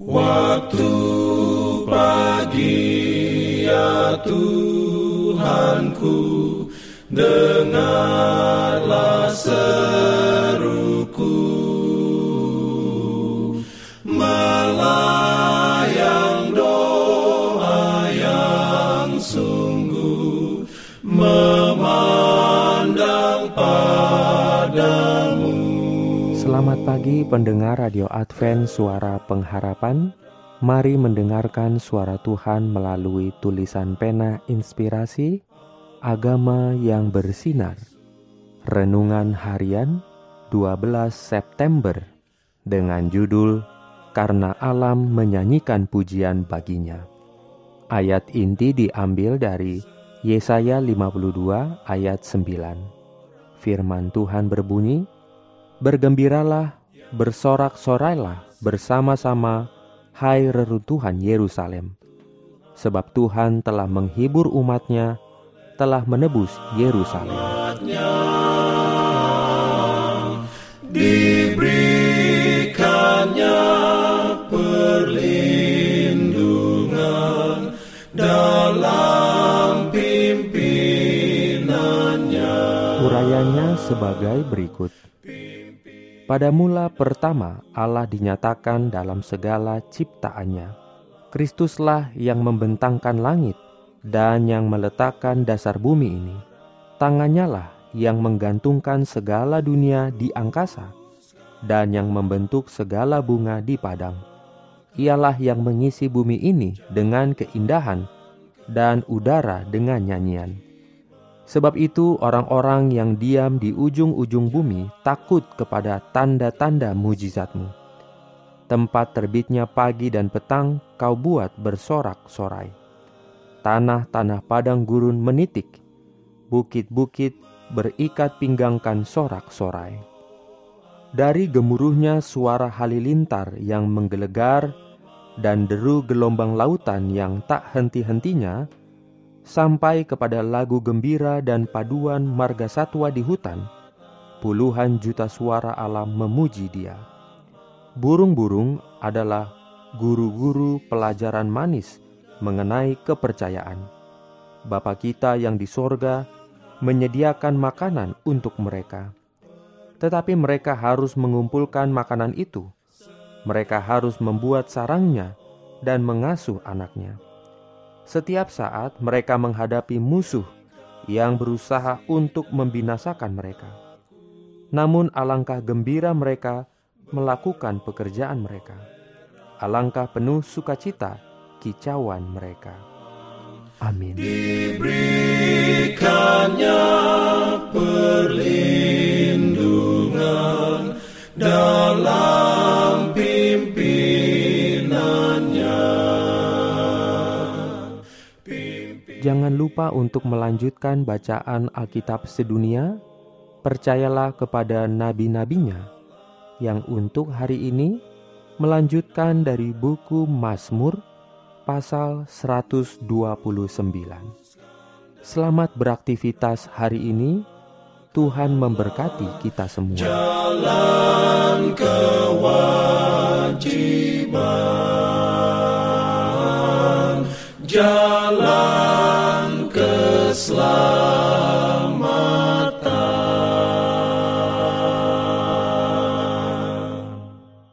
Waktu pagi ya Tuhanku Dengarlah seruku. Melayang Selamat pagi pendengar Radio Advent Suara Pengharapan. Mari mendengarkan suara Tuhan melalui tulisan pena inspirasi Agama yang bersinar. Renungan harian 12 September Dengan judul Karena alam menyanyikan pujian baginya Ayat inti diambil dari Yesaya 52 ayat 9 Firman Tuhan berbunyi, Bergembiralah, bersorak-sorailah bersama-sama, hai reruntuhan Yerusalem. Sebab Tuhan telah menghibur umatnya, telah menebus Yerusalem. Diberikannya perlindungan dalam pimpinannya. Urayanya sebagai berikut. Pada mula pertama Allah dinyatakan dalam segala ciptaannya. Kristuslah yang membentangkan langit dan yang meletakkan dasar bumi ini. Tangannya lah yang menggantungkan segala dunia di angkasa dan yang membentuk segala bunga di padang. Ialah yang mengisi bumi ini dengan keindahan dan udara dengan nyanyian. Sebab itu orang-orang yang diam di ujung-ujung bumi takut kepada tanda-tanda mujizatmu. Tempat terbitnya pagi dan petang kau buat bersorak-sorai. Tanah-tanah padang gurun menitik, bukit-bukit berikat pinggangkan sorak-sorai. Dari gemuruhnya suara halilintar yang menggelegar dan deru gelombang lautan yang tak henti-hentinya, sampai kepada lagu gembira dan paduan marga satwa di hutan, puluhan juta suara alam memuji dia. Burung-burung adalah guru-guru pelajaran manis mengenai kepercayaan. Bapa kita yang di sorga menyediakan makanan untuk mereka. Tetapi mereka harus mengumpulkan makanan itu. Mereka harus membuat sarangnya dan mengasuh anaknya. Setiap saat mereka menghadapi musuh yang berusaha untuk membinasakan mereka. Namun alangkah gembira mereka melakukan pekerjaan mereka. Alangkah penuh sukacita kicauan mereka. Amin. Diberikannya Jangan lupa untuk melanjutkan bacaan Alkitab sedunia. Percayalah kepada nabi-nabinya yang untuk hari ini melanjutkan dari buku Mazmur pasal 129. Selamat beraktivitas hari ini. Tuhan memberkati kita semua. Jalan kewajiban